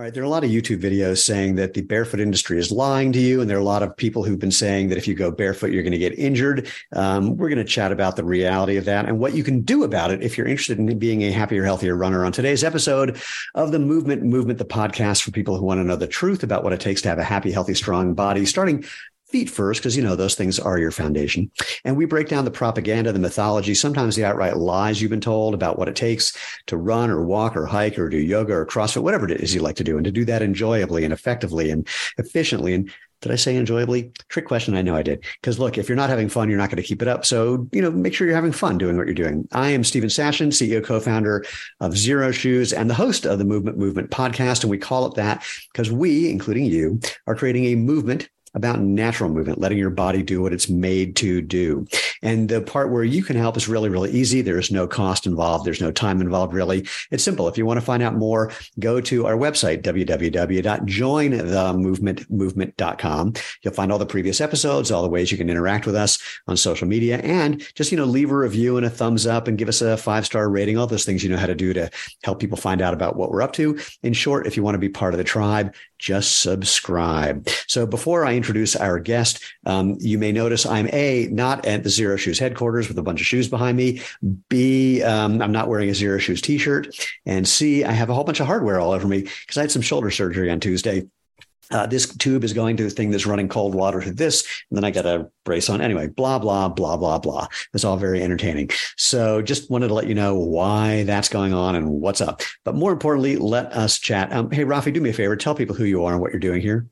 All right, there are a lot of YouTube videos saying that the barefoot industry is lying to you, and there are a lot of people who've been saying that if you go barefoot, you're going to get injured. Um, we're going to chat about the reality of that and what you can do about it if you're interested in being a happier, healthier runner. On today's episode of the Movement Movement, the podcast for people who want to know the truth about what it takes to have a happy, healthy, strong body, starting feet first, because you know those things are your foundation. And we break down the propaganda, the mythology, sometimes the outright lies you've been told about what it takes to run or walk or hike or do yoga or CrossFit, whatever it is you like to do, and to do that enjoyably and effectively and efficiently. And did I say enjoyably? Trick question. I know I did. Because look, if you're not having fun, you're not going to keep it up. So, you know, make sure you're having fun doing what you're doing. I am Steven Sashen, CEO, co-founder of Xero Shoes and the host of the Movement Movement podcast. And we call it that because we, including you, are creating a movement about natural movement, letting your body do what it's made to do. And the part where you can help is really, really easy. There's no cost involved. There's no time involved, really. It's simple. If you want to find out more, go to our website, www.jointhemovementmovement.com. You'll find all the previous episodes, all the ways you can interact with us on social media, and just, you know, leave a review and a thumbs up and give us a five star rating, all those things you know how to do to help people find out about what we're up to. In short, if you want to be part of the tribe, just subscribe. So before I introduce our guest, um, you may notice I'm A, not at the Xero Shoes headquarters with a bunch of shoes behind me. B, am um, not wearing a Xero Shoes t shirt. And C, I have a whole bunch of hardware all over me because I had some shoulder surgery on Tuesday. Uh, this tube is going to the thing that's running cold water to this. And then I got a brace on. Anyway, blah, blah, blah, blah, blah. It's all very entertaining. So just wanted to let you know why that's going on and what's up. But more importantly, let us chat. Um, hey, Rafi, do me a favor. Tell people who you are and what you're doing here.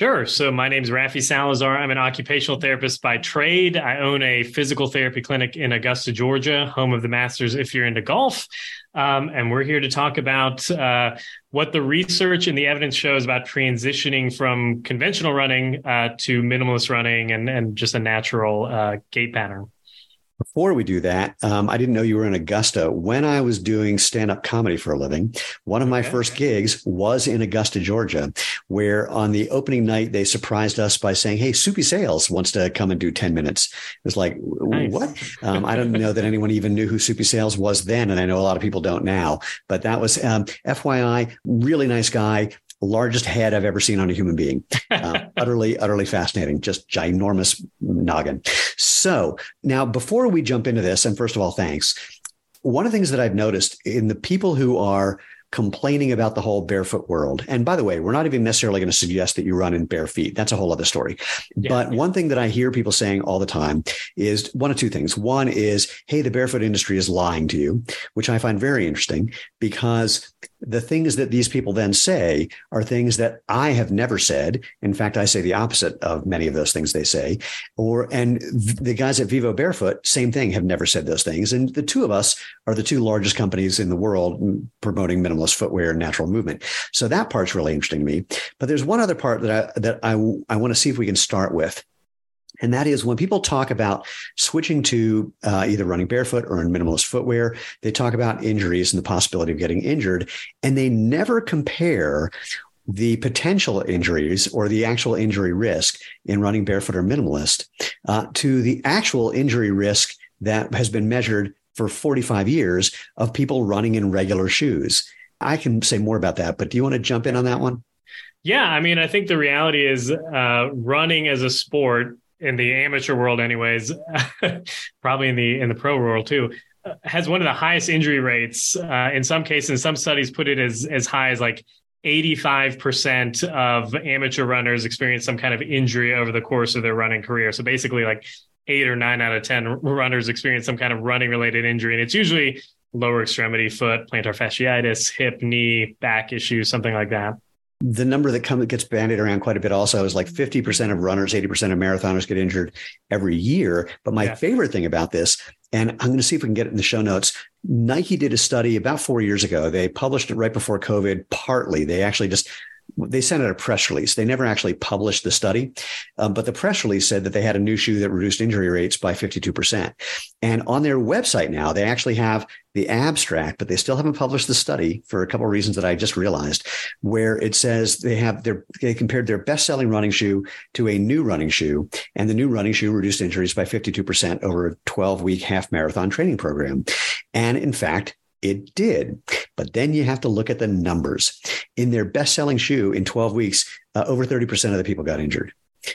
Sure. So my name is Rafi Salazar. I'm an occupational therapist by trade. I own a physical therapy clinic in Augusta, Georgia, home of the Masters if you're into golf. Um, and we're here to talk about uh, what the research and the evidence shows about transitioning from conventional running uh, to minimalist running and, and just a natural uh, gait pattern. Before we do that, um, I didn't know you were in Augusta. When I was doing stand up comedy for a living, one of my okay. first gigs was in Augusta, Georgia, where on the opening night, they surprised us by saying, Hey, Soupy Sales wants to come and do 10 minutes. It was like, nice. what? Um, I don't know that anyone even knew who Soupy Sales was then. And I know a lot of people don't now, but that was um, FYI, really nice guy, largest head I've ever seen on a human being. Uh, utterly, utterly fascinating. Just ginormous noggin. So now, before we jump into this, and first of all, thanks. One of the things that I've noticed in the people who are complaining about the whole barefoot world. And by the way, we're not even necessarily going to suggest that you run in bare feet. That's a whole other story. Yeah, but yeah. one thing that I hear people saying all the time is one of two things. One is, hey, the barefoot industry is lying to you, which I find very interesting because the things that these people then say are things that I have never said. In fact, I say the opposite of many of those things they say. Or and the guys at Vivobarefoot, same thing, have never said those things. And the two of us are the two largest companies in the world promoting minimalist footwear and natural movement. So that part's really interesting to me. But there's one other part that I that I I want to see if we can start with. And that is when people talk about switching to uh, either running barefoot or in minimalist footwear, they talk about injuries and the possibility of getting injured, and they never compare the potential injuries or the actual injury risk in running barefoot or minimalist uh, to the actual injury risk that has been measured for 45 years of people running in regular shoes. I can say more about that, but do you want to jump in on that one? Yeah, I mean, I think the reality is uh, running as a sport in the amateur world, anyways, probably in the in the pro world too, uh, has one of the highest injury rates. Uh, in some cases, some studies put it as as high as like 85% of amateur runners experience some kind of injury over the course of their running career. So basically, like eight or nine out of 10 runners experience some kind of running related injury. And it's usually lower extremity, foot, plantar fasciitis, hip, knee, back issues, something like that the number that comes gets bandied around quite a bit also is like mm-hmm. 50% of runners 80% of marathoners get injured every year. But my yeah. favorite thing about this and i'm going to see if we can get it in the show notes nike did a study about four years ago. They published it right before covid partly. They actually just they sent out a press release. They never actually published the study, um, but the press release said that they had a new shoe that reduced injury rates by 52%. And on their website now, they actually have the abstract, but they still haven't published the study for a couple of reasons that I just realized, where it says they have their they compared their best-selling running shoe to a new running shoe, and the new running shoe reduced injuries by 52% over a 12-week half marathon training program. And in fact, It did. But then you have to look at the numbers. In their best selling shoe in 12 weeks, uh, over 30% of the people got injured.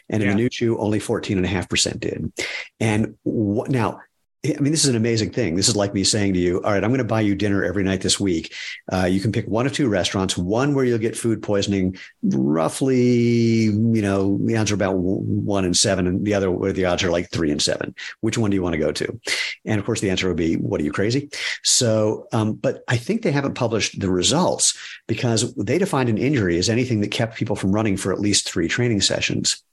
And in yeah. the new shoe, only 14.5% did. And wh- now, I mean, this is an amazing thing. This is like me saying to you, all right, I'm going to buy you dinner every night this week. Uh, you can pick one of two restaurants, one where you'll get food poisoning, roughly, you know, the odds are about one in seven, and the other where the odds are like three and seven. Which one do you want to go to? And of course, the answer would be, what are you crazy? So, um, but I think they haven't published the results because they defined an injury as anything that kept people from running for at least three training sessions.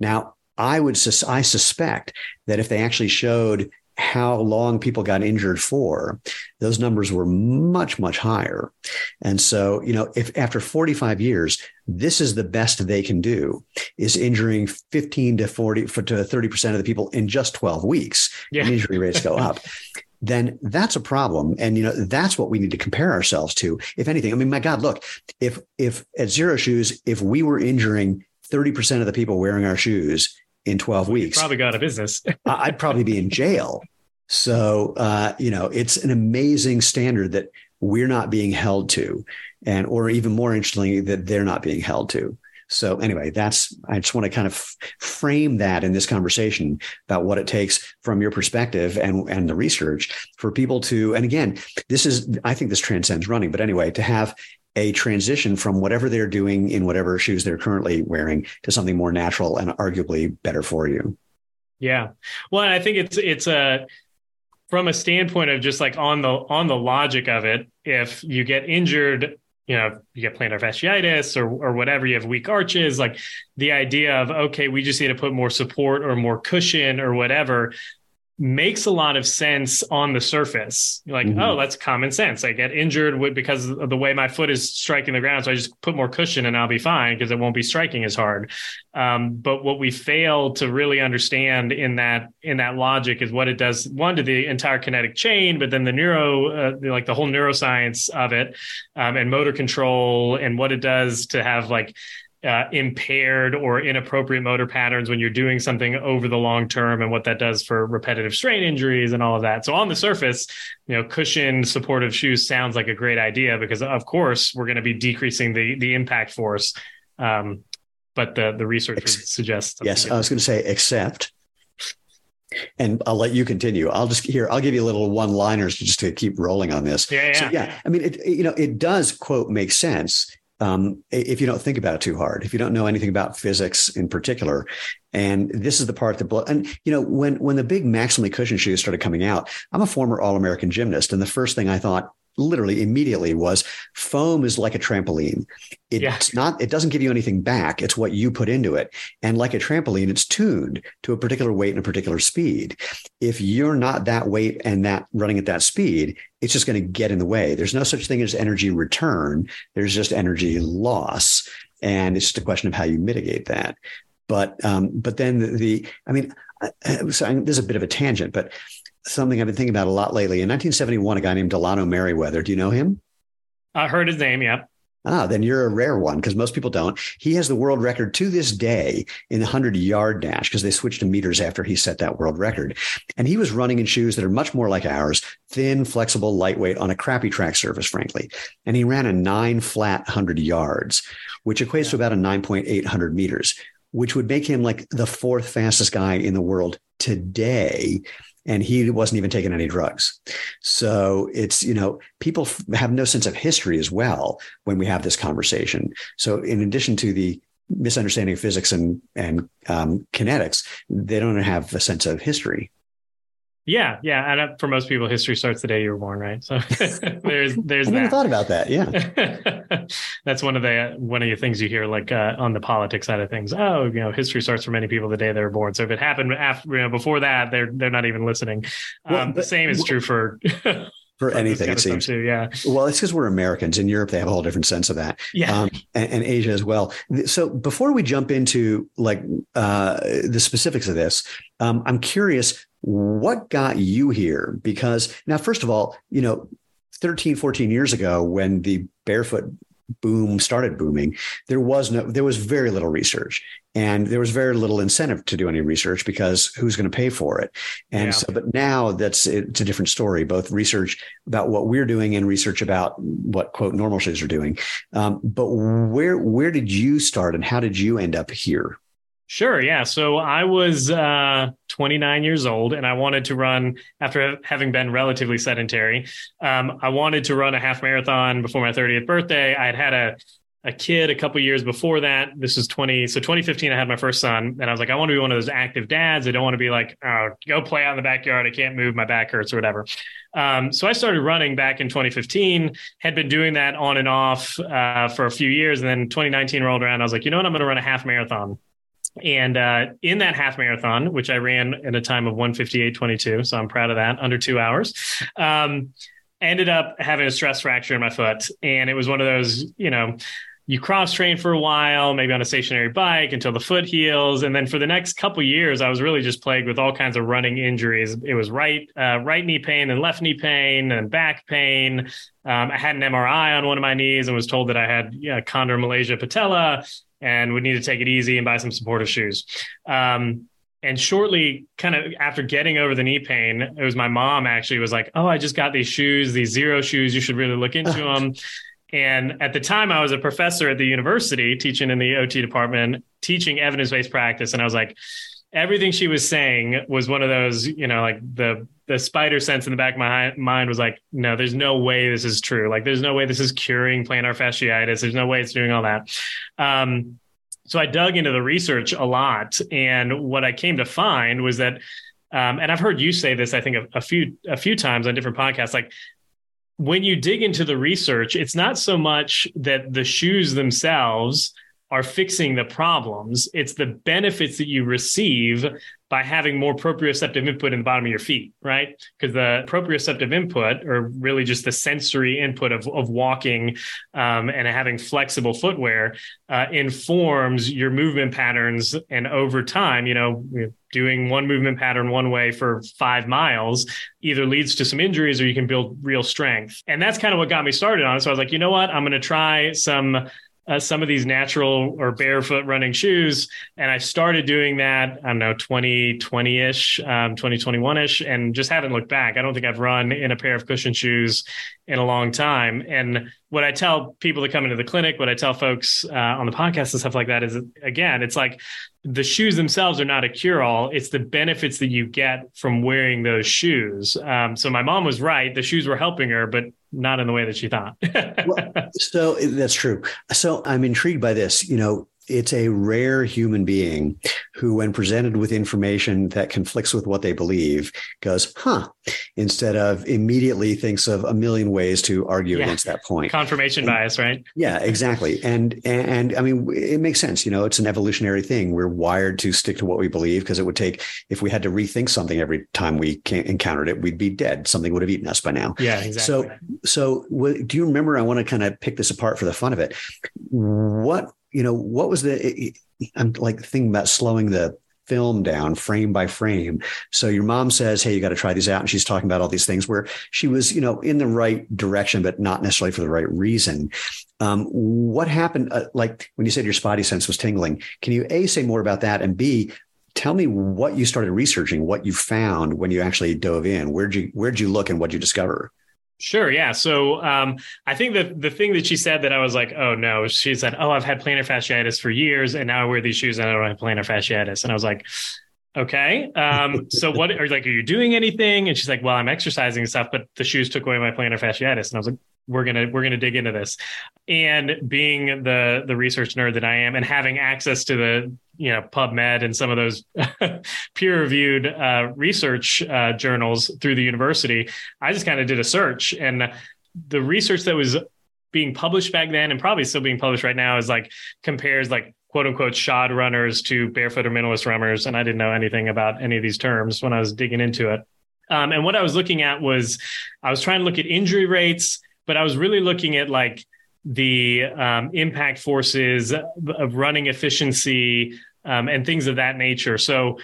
Now, I would I suspect that if they actually showed how long people got injured for, those numbers were much, much higher. And so, you know, if after 45 years, this is the best they can do is injuring 15 to 40 to 30% of the people in just 12 weeks, yeah. injury rates go up. then that's a problem and you know that's what we need to compare ourselves to if anything i mean my god look if if at Xero Shoes if we were injuring 30% of the people wearing our shoes in 12 weeks. Probably got a business. I'd probably be in jail. So, uh, you know, it's an amazing standard that we're not being held to, and or even more interestingly, that they're not being held to. So anyway, that's I just want to kind of frame that in this conversation about what it takes from your perspective and and the research for people to and again, this is I think this transcends running, but anyway, to have a transition from whatever they're doing in whatever shoes they're currently wearing to something more natural and arguably better for you. Yeah. Well, I think it's it's a from a standpoint of just like on the on the logic of it, if you get injured, you know, you get plantar fasciitis or or whatever, you have weak arches, like the idea of okay, we just need to put more support or more cushion or whatever makes a lot of sense on the surface. You're like, mm-hmm. oh, that's common sense. I get injured with, because of the way my foot is striking the ground. So I just put more cushion and I'll be fine because it won't be striking as hard. Um, but what we fail to really understand in that in that logic is what it does one to the entire kinetic chain, but then the neuro, uh, like the whole neuroscience of it, um, and motor control, and what it does to have like uh, impaired or inappropriate motor patterns when you're doing something over the long term and what that does for repetitive strain injuries and all of that. So on the surface, you know, cushioned supportive shoes sounds like a great idea because of course we're going to be decreasing the the impact force. Um, but the the research Ex- suggests yes, I was going to say except and I'll let you continue. I'll just here. I'll give you a little one-liners just to keep rolling on this. Yeah, yeah. So, yeah. I mean, it, you know, it does quote make sense um, if you don't think about it too hard, if you don't know anything about physics in particular. And this is the part that, and you know, when when the big maximally cushioned shoes started coming out, I'm a former All American gymnast, and the first thing I thought literally immediately was foam is like a trampoline. It's yeah. not, it doesn't give you anything back. It's what you put into it. And like a trampoline, it's tuned to a particular weight and a particular speed. If you're not that weight and that running at that speed, it's just going to get in the way. There's no such thing as energy return. There's just energy loss. And it's just a question of how you mitigate that. But, um, but then the, the I mean, so there's a bit of a tangent, but something I've been thinking about a lot lately. In 1971, a guy named Delano Meriwether. Do you know him? I heard his name. Yeah. Ah, then you're a rare one because most people don't. He has the world record to this day in the 100 yard dash because they switched to meters after he set that world record. And he was running in shoes that are much more like ours, thin, flexible, lightweight on a crappy track surface, frankly. And he ran a nine flat 100 yards, which equates to about a 9.800 meters, which would make him like the fourth fastest guy in the world today and he wasn't even taking any drugs. So it's, you know, people have no sense of history as well when we have this conversation. So in addition to the misunderstanding of physics and, and um, kinetics, they don't have a sense of history. Yeah, yeah, and uh, for most people, history starts the day you were born, right? So there's there's I never that. thought about that. Yeah, that's one of the one of the things you hear, like uh, on the politics side of things. Oh, you know, history starts for many people the day they were born. So if it happened after, you know, before that, they're they're not even listening. Well, um, the same is true for. for anything, it seems. Too, yeah. Well, it's because we're Americans. In Europe, they have a whole different sense of that. Yeah. Um, and, and, Asia as well. So before we jump into like uh, the specifics of this, um, I'm curious what got you here? Because now, first of all, you know, 13, 14 years ago, when the barefoot boom started booming, there was no, there was very little research and there was very little incentive to do any research because who's going to pay for it? And yeah. so, but now that's, it's a different story, both research about what we're doing and research about what quote normal shoes are doing. Um, but where, where did you start and how did you end up here? Sure. Yeah. So I was uh, 29 years old and I wanted to run after having been relatively sedentary. Um, I wanted to run a half marathon before my 30th birthday. I had had a, a kid a couple years before that. This was 20. So 2015, I had my first son and I was like, I want to be one of those active dads. I don't want to be like, oh, go play out in the backyard. I can't move. My back hurts or whatever. Um, so I started running back in 2015, had been doing that on and off uh, for a few years. And then 2019 rolled around. I was like, you know what? I'm going to run a half marathon. And uh, in that half marathon, which I ran in a time of 158.22, so I'm proud of that, under two hours, um, ended up having a stress fracture in my foot. And it was one of those, you know, you cross train for a while, maybe on a stationary bike until the foot heals, and then for the next couple years, I was really just plagued with all kinds of running injuries. It was right uh, right knee pain and left knee pain and back pain. Um, I had an MRI on one of my knees and was told that I had yeah, chondromalacia patella and would need to take it easy and buy some supportive shoes. Um, and shortly, kind of after getting over the knee pain, it was my mom actually was like, "Oh, I just got these shoes, these Xero Shoes. You should really look into them." And at the time, I was a professor at the university teaching in the OT department, teaching evidence based practice. And I was like, everything she was saying was one of those, you know, like the the spider sense in the back of my mind was like, no, there's no way this is true. Like, there's no way this is curing plantar fasciitis. There's no way it's doing all that. Um, so I dug into the research a lot, and what I came to find was that, um, and I've heard you say this, I think a, a few a few times on different podcasts, like when you dig into the research, it's not so much that the shoes themselves are fixing the problems. It's the benefits that you receive by having more proprioceptive input in the bottom of your feet, right? Because the proprioceptive input, or really just the sensory input of, of walking um, and having flexible footwear, uh, informs your movement patterns. And over time, you know, doing one movement pattern one way for five miles either leads to some injuries or you can build real strength. And that's kind of what got me started on it. So I was like, you know what? I'm going to try some uh, some of these natural or barefoot running shoes. And I started doing that, I don't know, 2020 ish, um, 2021 ish, and just haven't looked back. I don't think I've run in a pair of cushion shoes in a long time. And what I tell people that come into the clinic, what I tell folks uh, on the podcast and stuff like that is again, it's like the shoes themselves are not a cure all. It's the benefits that you get from wearing those shoes. Um, so my mom was right. The shoes were helping her, but not in the way that she thought. well, so that's true. So I'm intrigued by this. You know, it's a rare human being who, when presented with information that conflicts with what they believe, goes, huh, instead of immediately thinks of a million ways to argue yeah. against that point. Confirmation and, bias, right? Yeah, exactly. And, and, and I mean, it makes sense. You know, it's an evolutionary thing. We're wired to stick to what we believe because it would take, if we had to rethink something every time we encountered it, we'd be dead. Something would have eaten us by now. Yeah, exactly. So, so do you remember? I want to kind of pick this apart for the fun of it. What you know, what was the, I'm like thinking about slowing the film down frame by frame. So your mom says, Hey, you got to try these out. And she's talking about all these things where she was, you know, in the right direction, but not necessarily for the right reason. Um, what happened? Uh, like when you said your spotty sense was tingling, can you A, say more about that? And B, tell me what you started researching, what you found when you actually dove in. Where'd you, where'd you look and what'd you discover? Sure. Yeah. So um, I think that the thing that she said that I was like, oh no, she said, oh, I've had plantar fasciitis for years, and now I wear these shoes and I don't have plantar fasciitis, and I was like, okay. Um, so what are like, are you doing anything? And she's like, well, I'm exercising and stuff, but the shoes took away my plantar fasciitis, and I was like, we're gonna we're gonna dig into this. And being the the research nerd that i am and having access to the you know pubmed and some of those peer reviewed uh, research uh, journals through the university i just kind of did a search. And the research that was being published back then and probably still being published right now is like compares like quote unquote shod runners to barefoot or minimalist runners. And i didn't know anything about any of these terms when i was digging into it. Um, and what i was looking at was i was trying to look at injury rates but I was really looking at like the um, impact forces of running efficiency um, and things of that nature. So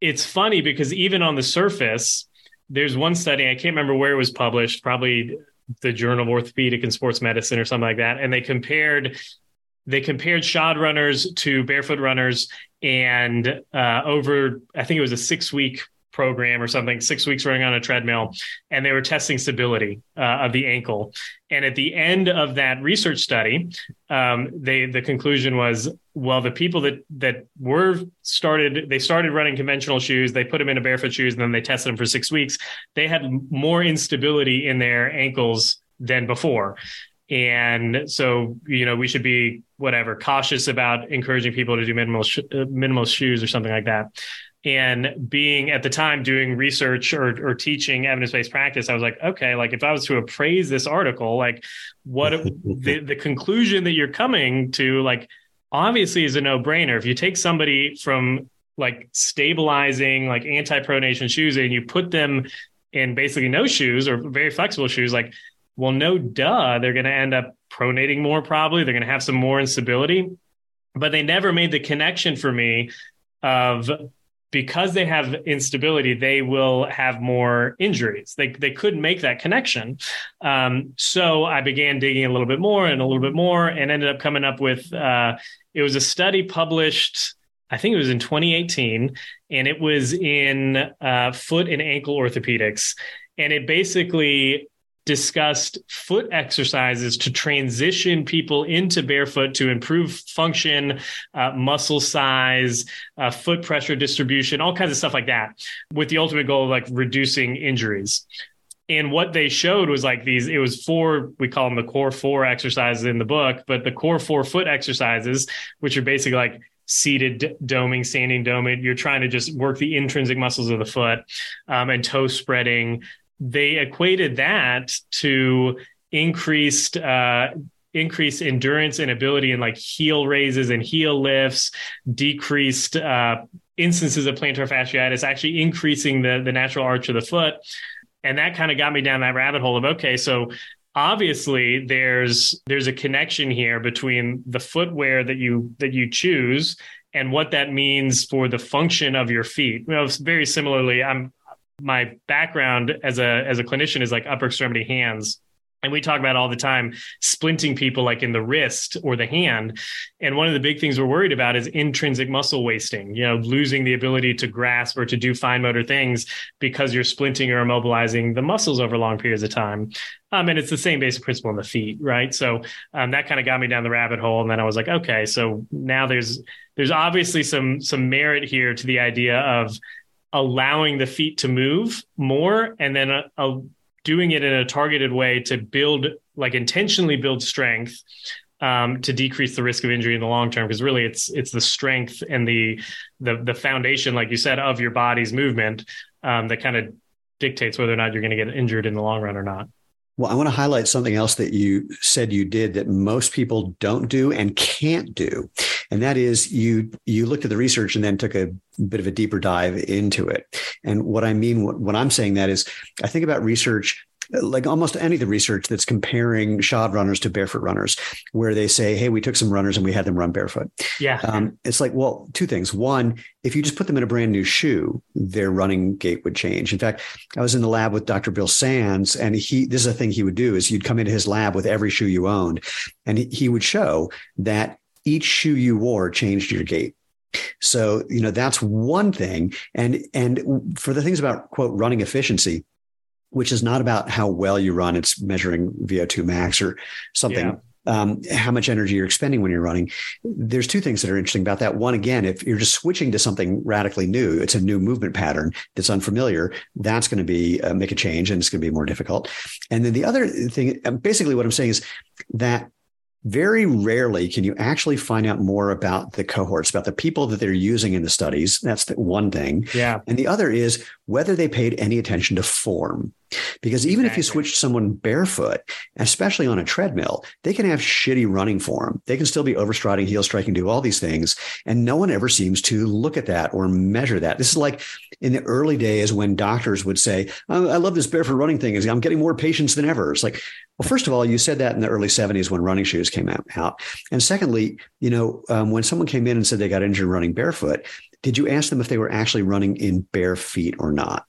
it's funny because even on the surface, there's one study, I can't remember where it was published, probably the Journal of Orthopedic and Sports Medicine or something like that, and they compared they compared shod runners to barefoot runners, and uh, over I think it was a six week program or something, six weeks running on a treadmill, and they were testing stability uh, of the ankle. And at the end of that research study, um, they the conclusion was, well, the people that that were started, they started running conventional shoes, they put them into barefoot shoes, and then they tested them for six weeks. They had more instability in their ankles than before. And so, you know, we should be whatever cautious about encouraging people to do minimal sh- uh, minimal shoes or something like that and being at the time doing research or, or teaching evidence-based practice i was like okay like if i was to appraise this article like what the, the conclusion that you're coming to like obviously is a no-brainer. If you take somebody from like stabilizing like anti-pronation shoes and you put them in basically no shoes or very flexible shoes like well no duh they're going to end up pronating more probably. They're going to have some more instability. But they never made the connection for me of because they have instability, they will have more injuries. They, they couldn't make that connection. Um, so I began digging a little bit more and a little bit more and ended up coming up with uh, it was a study published, I think it was in 2018, and it was in uh, foot and ankle orthopedics. And it basically discussed foot exercises to transition people into barefoot to improve function, uh, muscle size, uh, foot pressure distribution, all kinds of stuff like that, with the ultimate goal of like reducing injuries. And what they showed was like these, it was four, we call them the core four exercises in the book, but the core four foot exercises, which are basically like seated doming, standing doming. You're trying to just work the intrinsic muscles of the foot um, and toe spreading, they equated that to increased uh, increased endurance and ability in like heel raises and heel lifts, decreased uh, instances of plantar fasciitis, actually increasing the the natural arch of the foot, and that kind of got me down that rabbit hole of okay, so obviously there's there's a connection here between the footwear that you that you choose and what that means for the function of your feet. You know, very similarly, I'm my background as a as a clinician is like upper extremity hands. And we talk about all the time splinting people like in the wrist or the hand. And one of the big things we're worried about is intrinsic muscle wasting you know losing the ability to grasp or to do fine motor things because you're splinting or immobilizing the muscles over long periods of time. Um, and it's the same basic principle in the feet right? So um, that kind of got me down the rabbit hole. And then i was like okay so now there's there's obviously some some merit here to the idea of allowing the feet to move more and then uh, uh, doing it in a targeted way to build like intentionally build strength um, to decrease the risk of injury in the long term because really it's it's the strength and the the the foundation like you said of your body's movement um, that kind of dictates whether or not you're going to get injured in the long run or not well, I want to highlight something else that you said you did that most people don't do and can't do. And that is you you looked at the research and then took a bit of a deeper dive into it. And what I mean when I'm saying that is I think about research like almost any of the research that's comparing shod runners to barefoot runners, where they say, "Hey, we took some runners and we had them run barefoot." Yeah, um, it's like, well, two things. One, if you just put them in a brand new shoe, their running gait would change. In fact, I was in the lab with Dr. Bill Sands, and he this is a thing he would do: is you'd come into his lab with every shoe you owned, and he, he would show that each shoe you wore changed your gait. So, you know, that's one thing. And and for the things about quote running efficiency, which is not about how well you run. It's measuring VO2 max or something. Yeah. Um, how much energy you're expending when you're running. There's two things that are interesting about that. One, again, if you're just switching to something radically new, it's a new movement pattern that's unfamiliar. That's going to be uh, make a change, and it's going to be more difficult. And then the other thing, um, basically, what I'm saying is that very rarely can you actually find out more about the cohorts, about the people that they're using in the studies. That's the one thing. Yeah. And the other is whether they paid any attention to form. Because even exactly. if you switch someone barefoot, especially on a treadmill, they can have shitty running form. They can still be overstriding, heel striking, do all these things. And no one ever seems to look at that or measure that. This is like in the early days when doctors would say, oh, I love this barefoot running thing. I'm getting more patients than ever. It's like, well, first of all, you said that in the early 70s when running shoes came out. And secondly, you know, um, when someone came in and said they got injured running barefoot, did you ask them if they were actually running in bare feet or not?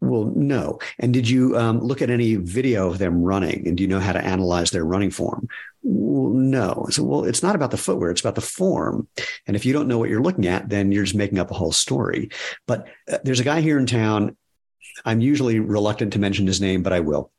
Well, no. And did you um, look at any video of them running? And do you know how to analyze their running form? Well, no. So, well, it's not about the footwear; it's about the form. And if you don't know what you're looking at, then you're just making up a whole story. But uh, there's a guy here in town. I'm usually reluctant to mention his name, but I will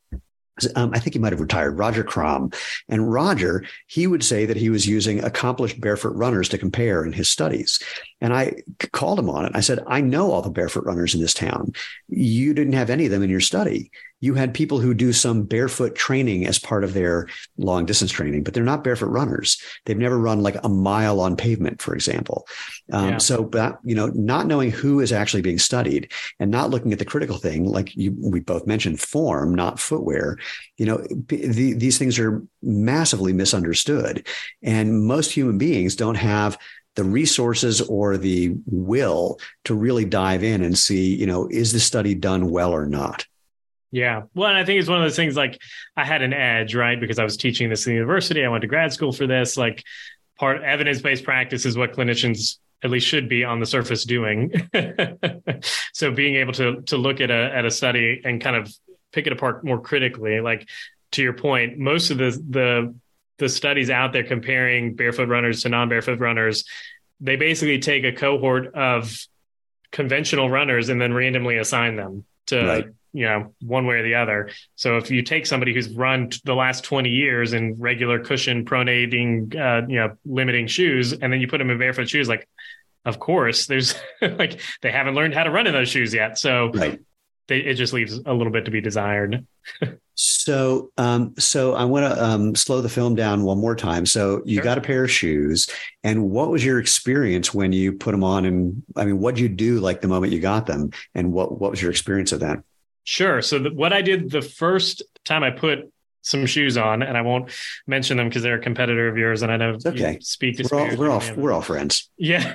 um, I think he might have retired, Rodger Kram. And Rodger, he would say that he was using accomplished barefoot runners to compare in his studies. And I called him on it. I said, I know all the barefoot runners in this town. You didn't have any of them in your study you had people who do some barefoot training as part of their long distance training, but they're not barefoot runners. They've never run like a mile on pavement, for example. Um, yeah. So, but, you know, not knowing who is actually being studied and not looking at the critical thing, like you, we both mentioned, form, not footwear. You know, the, these things are massively misunderstood, and most human beings don't have the resources or the will to really dive in and see, you know, is this study done well or not? Yeah. Well, and I think it's one of those things like I had an edge, right? Because I was teaching this in the university. I went to grad school for this. Like part evidence based practice is what clinicians at least should be on the surface doing. so being able to to look at a at a study and kind of pick it apart more critically, like to your point, most of the the the studies out there comparing barefoot runners to non-barefoot runners, they basically take a cohort of conventional runners and then randomly assign them to right you know one way or the other. So if you take somebody who's run the last 20 years in regular cushion pronating uh, you know limiting shoes and then you put them in barefoot shoes like of course there's like they haven't learned how to run in those shoes yet. So right. they, it just leaves a little bit to be desired. So um so i want to um slow the film down one more time. So you sure. got a pair of shoes and what was your experience when you put them on and i mean what did you do like the moment you got them? And what what was your experience of that Sure. So the, what I did the first time I put some shoes on, and I won't mention them because they're a competitor of yours, and I know it's okay. speak to we're all we're all, we're all friends. Yeah.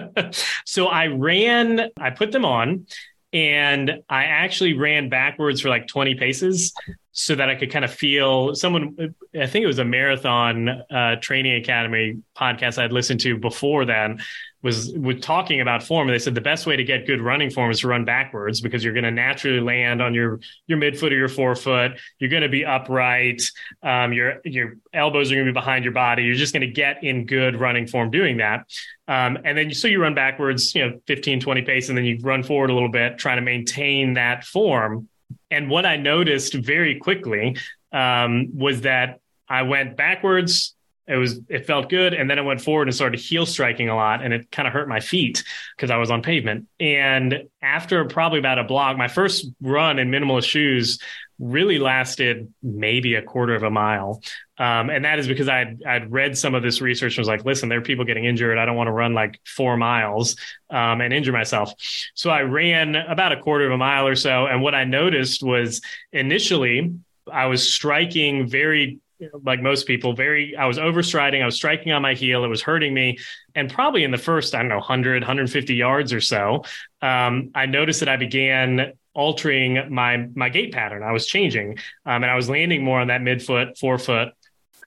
so I ran. I put them on, and I actually ran backwards for like 20 paces so that I could kind of feel someone. I think it was a marathon uh, training academy podcast I'd listened to before then was with talking about form they said the best way to get good running form is to run backwards because you're going to naturally land on your your midfoot or your forefoot you're going to be upright um, your your elbows are going to be behind your body you're just going to get in good running form doing that um, and then you, so you run backwards you know 15 20 pace and then you run forward a little bit trying to maintain that form and what i noticed very quickly um, was that i went backwards. It was it felt good. And then I went forward and started heel striking a lot and it kind of hurt my feet because i was on pavement. And after probably about a block my first run in minimalist shoes really lasted maybe a quarter of a mile um, and that is because I'd, I'd read some of this research and was like listen there are people getting injured i don't want to run like four miles um, and injure myself so i ran about a quarter of a mile or so and what i noticed was initially I was striking very like most people, very, I was overstriding. I was striking on my heel. It was hurting me. And probably in the first, I don't know, 100, 150 yards or so, um, I noticed that I began altering my, my gait pattern. I was changing um, and I was landing more on that midfoot, forefoot,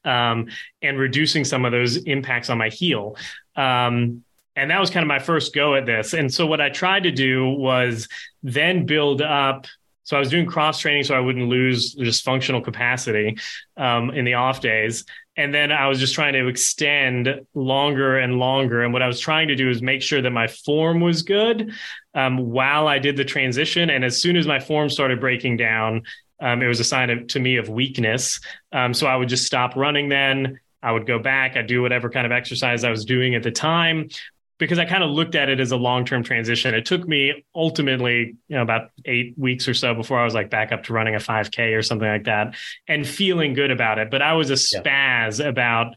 um, and reducing some of those impacts on my heel. Um, and that was kind of my first go at this. And so what I tried to do was then build up so I was doing cross training so I wouldn't lose just functional capacity um, in the off days. And then I was just trying to extend longer and longer. And what I was trying to do is make sure that my form was good um, while I did the transition. And as soon as my form started breaking down, um, it was a sign of, to me of weakness. Um, so I would just stop running then. I would go back. I'd do whatever kind of exercise I was doing at the time because I kind of looked at it as a long term transition. It took me ultimately, you know, about eight weeks or so before I was like back up to running a 5K or something like that and feeling good about it. But I was a spaz yeah. about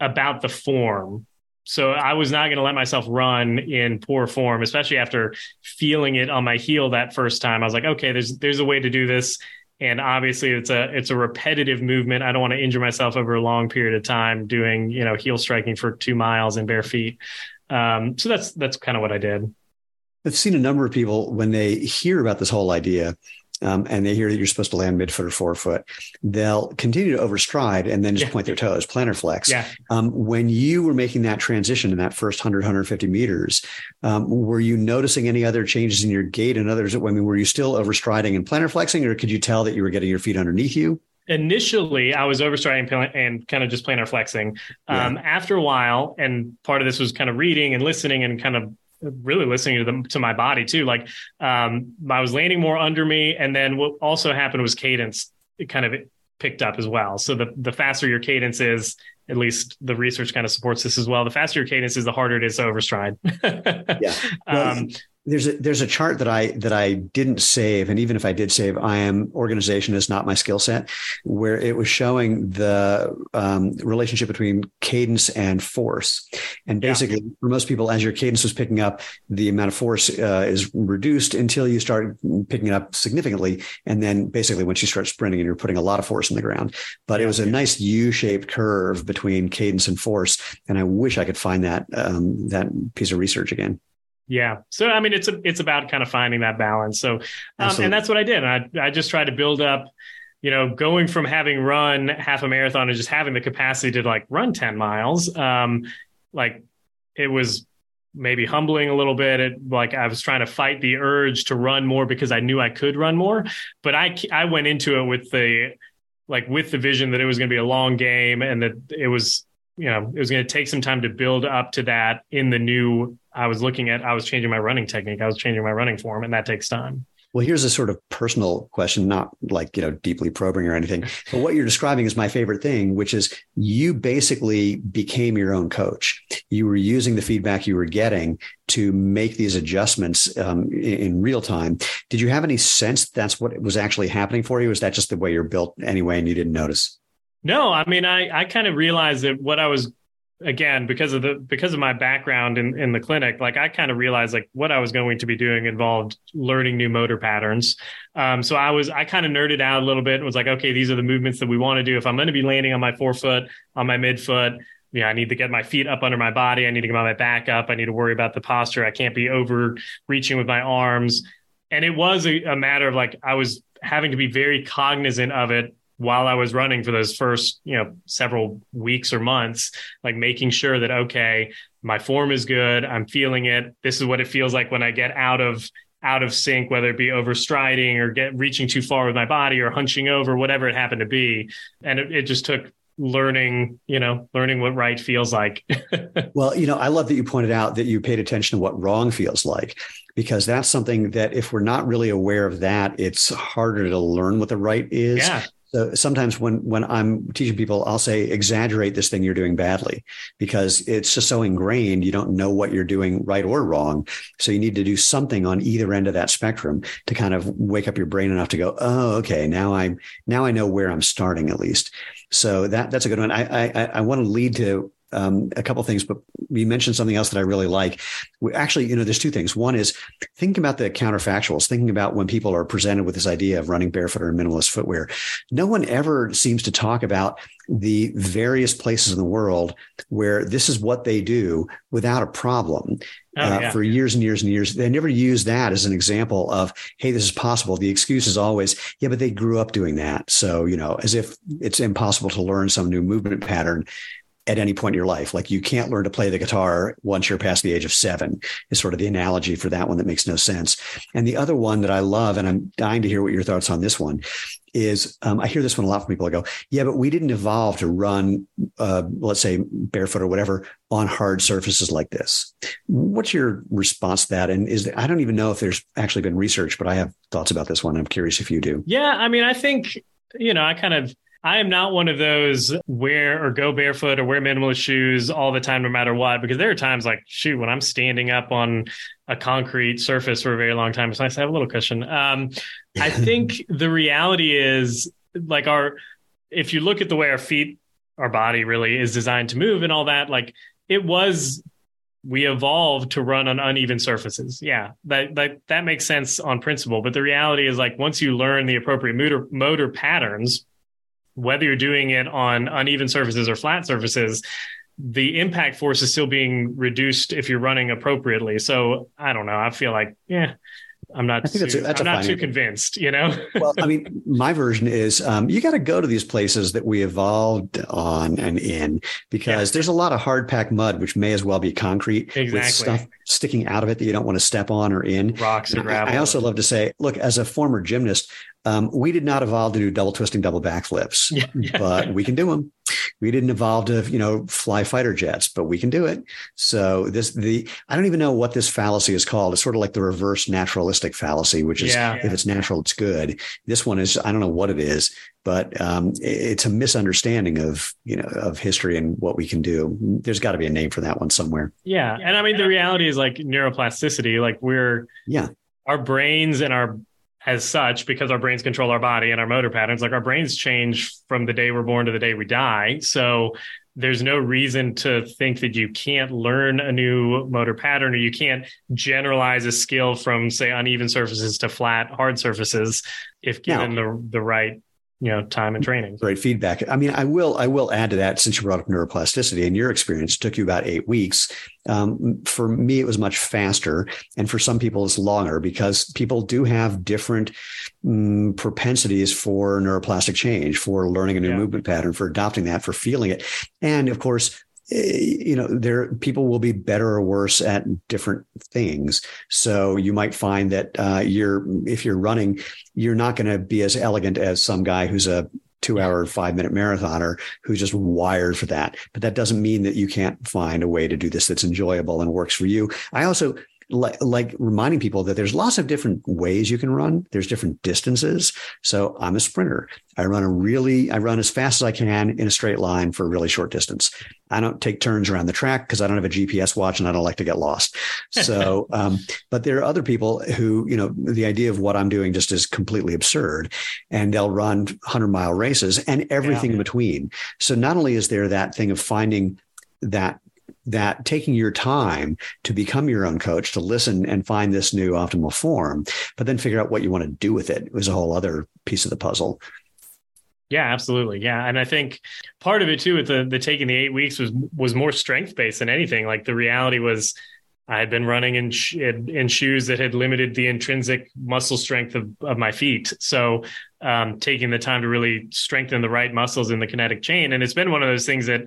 about the form. So I was not going to let myself run in poor form, especially after feeling it on my heel that first time. I was like, okay, there's there's a way to do this. And obviously it's a it's a repetitive movement. I don't want to injure myself over a long period of time doing, you know, heel striking for two miles in bare feet. Um, so that's that's kind of what I did. I've seen a number of people when they hear about this whole idea, um, and they hear that you're supposed to land midfoot or forefoot, they'll continue to overstride and then just yeah. point their toes, plantar flex. Yeah. Um, when you were making that transition in that first 100, 150 meters, um, were you noticing any other changes in your gait and others? I mean, were you still overstriding and plantar flexing, or could you tell that you were getting your feet underneath you? Initially I was overstriding and kind of just plantar flexing. Um, yeah. After a while, and part of this was kind of reading and listening and kind of really listening to them to my body too. Like um, I was landing more under me, and then what also happened was cadence it kind of picked up as well. So the the faster your cadence is, at least the research kind of supports this as well. The faster your cadence is, the harder it is to overstride. yeah. Um, there's a there's a chart that I that I didn't save, and even if I did save, I am organization is not my skill set. Where it was showing the um, relationship between cadence and force, and basically yeah. for most people, as your cadence was picking up, the amount of force uh, is reduced until you start picking it up significantly, and then basically once you start sprinting and you're putting a lot of force in the ground. But yeah. it was a nice U-shaped curve between cadence and force, and I wish I could find that um, that piece of research again. Yeah. So I mean, it's a, it's about kind of finding that balance. So, um, and that's what I did. I I just tried to build up, you know, going from having run half a marathon and just having the capacity to like run ten miles. Um, like it was maybe humbling a little bit. It, like I was trying to fight the urge to run more because I knew I could run more. But I I went into it with the like with the vision that it was going to be a long game and that it was you know it was going to take some time to build up to that in the new I was looking at, I was changing my running technique. I was changing my running form, and that takes time. Well, here's a sort of personal question, not like, you know, deeply probing or anything. But what you're describing is my favorite thing, which is you basically became your own coach. You were using the feedback you were getting to make these adjustments um, in, real time. Did you have any sense that's what was actually happening for you? Is that just the way you're built anyway and you didn't notice? No, I mean, I, I kind of realized that what I was again because of the because of my background in in the clinic like i kind of realized like what i was going to be doing involved learning new motor patterns um, so i was i kind of nerded out a little bit and was like okay these are the movements that we want to do if i'm going to be landing on my forefoot on my midfoot yeah, I need to get my feet up under my body. I need to get my back up. I need to worry about the posture. I can't be overreaching with my arms. And it was a, a matter of like I was having to be very cognizant of it while I was running for those first, you know, several weeks or months, like making sure that, okay, my form is good. I'm feeling it. This is what it feels like when I get out of out of sync, whether it be overstriding or get reaching too far with my body or hunching over, whatever it happened to be. And it, it just took learning, you know, learning what right feels like. well, you know, I love that you pointed out that you paid attention to what wrong feels like, because that's something that if we're not really aware of that, it's harder to learn what the right is. Yeah. So sometimes when when I'm teaching people, I'll say exaggerate this thing you're doing badly because it's just so ingrained. You don't know what you're doing right or wrong. So you need to do something on either end of that spectrum to kind of wake up your brain enough to go, oh, okay, now I'm now I know where I'm starting at least. So that that's a good one. I I, I want to lead to um, a couple things, but you mentioned something else that I really like. We actually, you know, there's two things. One is thinking about the counterfactuals, thinking about when people are presented with this idea of running barefoot or minimalist footwear. No one ever seems to talk about the various places in the world where this is what they do without a problem. Oh, uh, yeah. for years and years and years. They never use that as an example of, hey, this is possible. The excuse is always, yeah, but they grew up doing that. So, you know, as if it's impossible to learn some new movement pattern at any point in your life. Like you can't learn to play the guitar once you're past the age of seven is sort of the analogy for that one that makes no sense. And the other one that I love, and I'm dying to hear what your thoughts on this one is, um, I hear this one a lot from people. I go, yeah, but we didn't evolve to run, uh, let's say barefoot or whatever on hard surfaces like this. What's your response to that? And is there, I don't even know if there's actually been research, but I have thoughts about this one. I'm curious if you do. Yeah. I mean, I think, you know, I kind of, I am not one of those wear or go barefoot or wear minimalist shoes all the time, no matter what, because there are times like, shoot, when I'm standing up on a concrete surface for a very long time, it's nice to have a little cushion. Um, I think the reality is like our, if you look at the way our feet, our body really is designed to move and all that, like it was we evolved to run on uneven surfaces. Yeah, that that that makes sense on principle. But the reality is like once you learn the appropriate motor motor patterns, whether you're doing it on uneven surfaces or flat surfaces, the impact force is still being reduced if you're running appropriately. So I don't know. I feel like, yeah, I'm not. I think too, that's a, that's I'm not too convinced. You know. well, I mean, my version is um, you got to go to these places that we evolved on and in because yeah. there's a lot of hard packed mud, which may as well be concrete exactly. with stuff sticking out of it that you don't want to step on or in. Rocks and gravel. I also love to say, look, as a former gymnast, um, we did not evolve to do double twisting, double backflips, yeah, yeah. but we can do them. We didn't evolve to, you know, fly fighter jets, but we can do it. So this, the, I don't even know what this fallacy is called. It's sort of like the reverse naturalistic fallacy, which is yeah. if it's natural, it's good. This one is, I don't know what it is, but um, it's a misunderstanding of, you know, of history and what we can do. There's got to be a name for that one somewhere. Yeah. And I mean, the reality is like neuroplasticity, like we're, yeah, our brains and our as such because our brains control our body and our motor patterns. Like our brains change from the day we're born to the day we die. So there's no reason to think that you can't learn a new motor pattern or you can't generalize a skill from say uneven surfaces to flat hard surfaces if given now, the the right you know time and training. Great feedback. I mean i will i will add to that since you brought up neuroplasticity and your experience took you about eight weeks. Um, for me it was much faster and for some people it's longer because people do have different um, propensities for neuroplastic change for learning a new yeah. movement pattern for adopting that for feeling it. And of course you know there people will be better or worse at different things. So you might find that uh, you're if you're running you're not going to be as elegant as some guy who's a two hour five minute marathoner who's just wired for that. But that doesn't mean that you can't find a way to do this that's enjoyable and works for you. I also like, like reminding people that there's lots of different ways you can run. There's different distances. So I'm a sprinter. I run a really, I run as fast as I can in a straight line for a really short distance. I don't take turns around the track because I don't have a GPS watch and I don't like to get lost. So, um, but there are other people who, you know, the idea of what I'm doing just is completely absurd and they'll run 100 mile races and everything yeah. in between. So not only is there that thing of finding that that taking your time to become your own coach, to listen and find this new optimal form, but then figure out what you want to do with it was a whole other piece of the puzzle. Yeah, absolutely. Yeah, and I think part of it too with the the taking the eight weeks was was more strength based than anything. Like the reality was, I had been running in sh- in shoes that had limited the intrinsic muscle strength of, of my feet. So um, taking the time to really strengthen the right muscles in the kinetic chain, and it's been one of those things that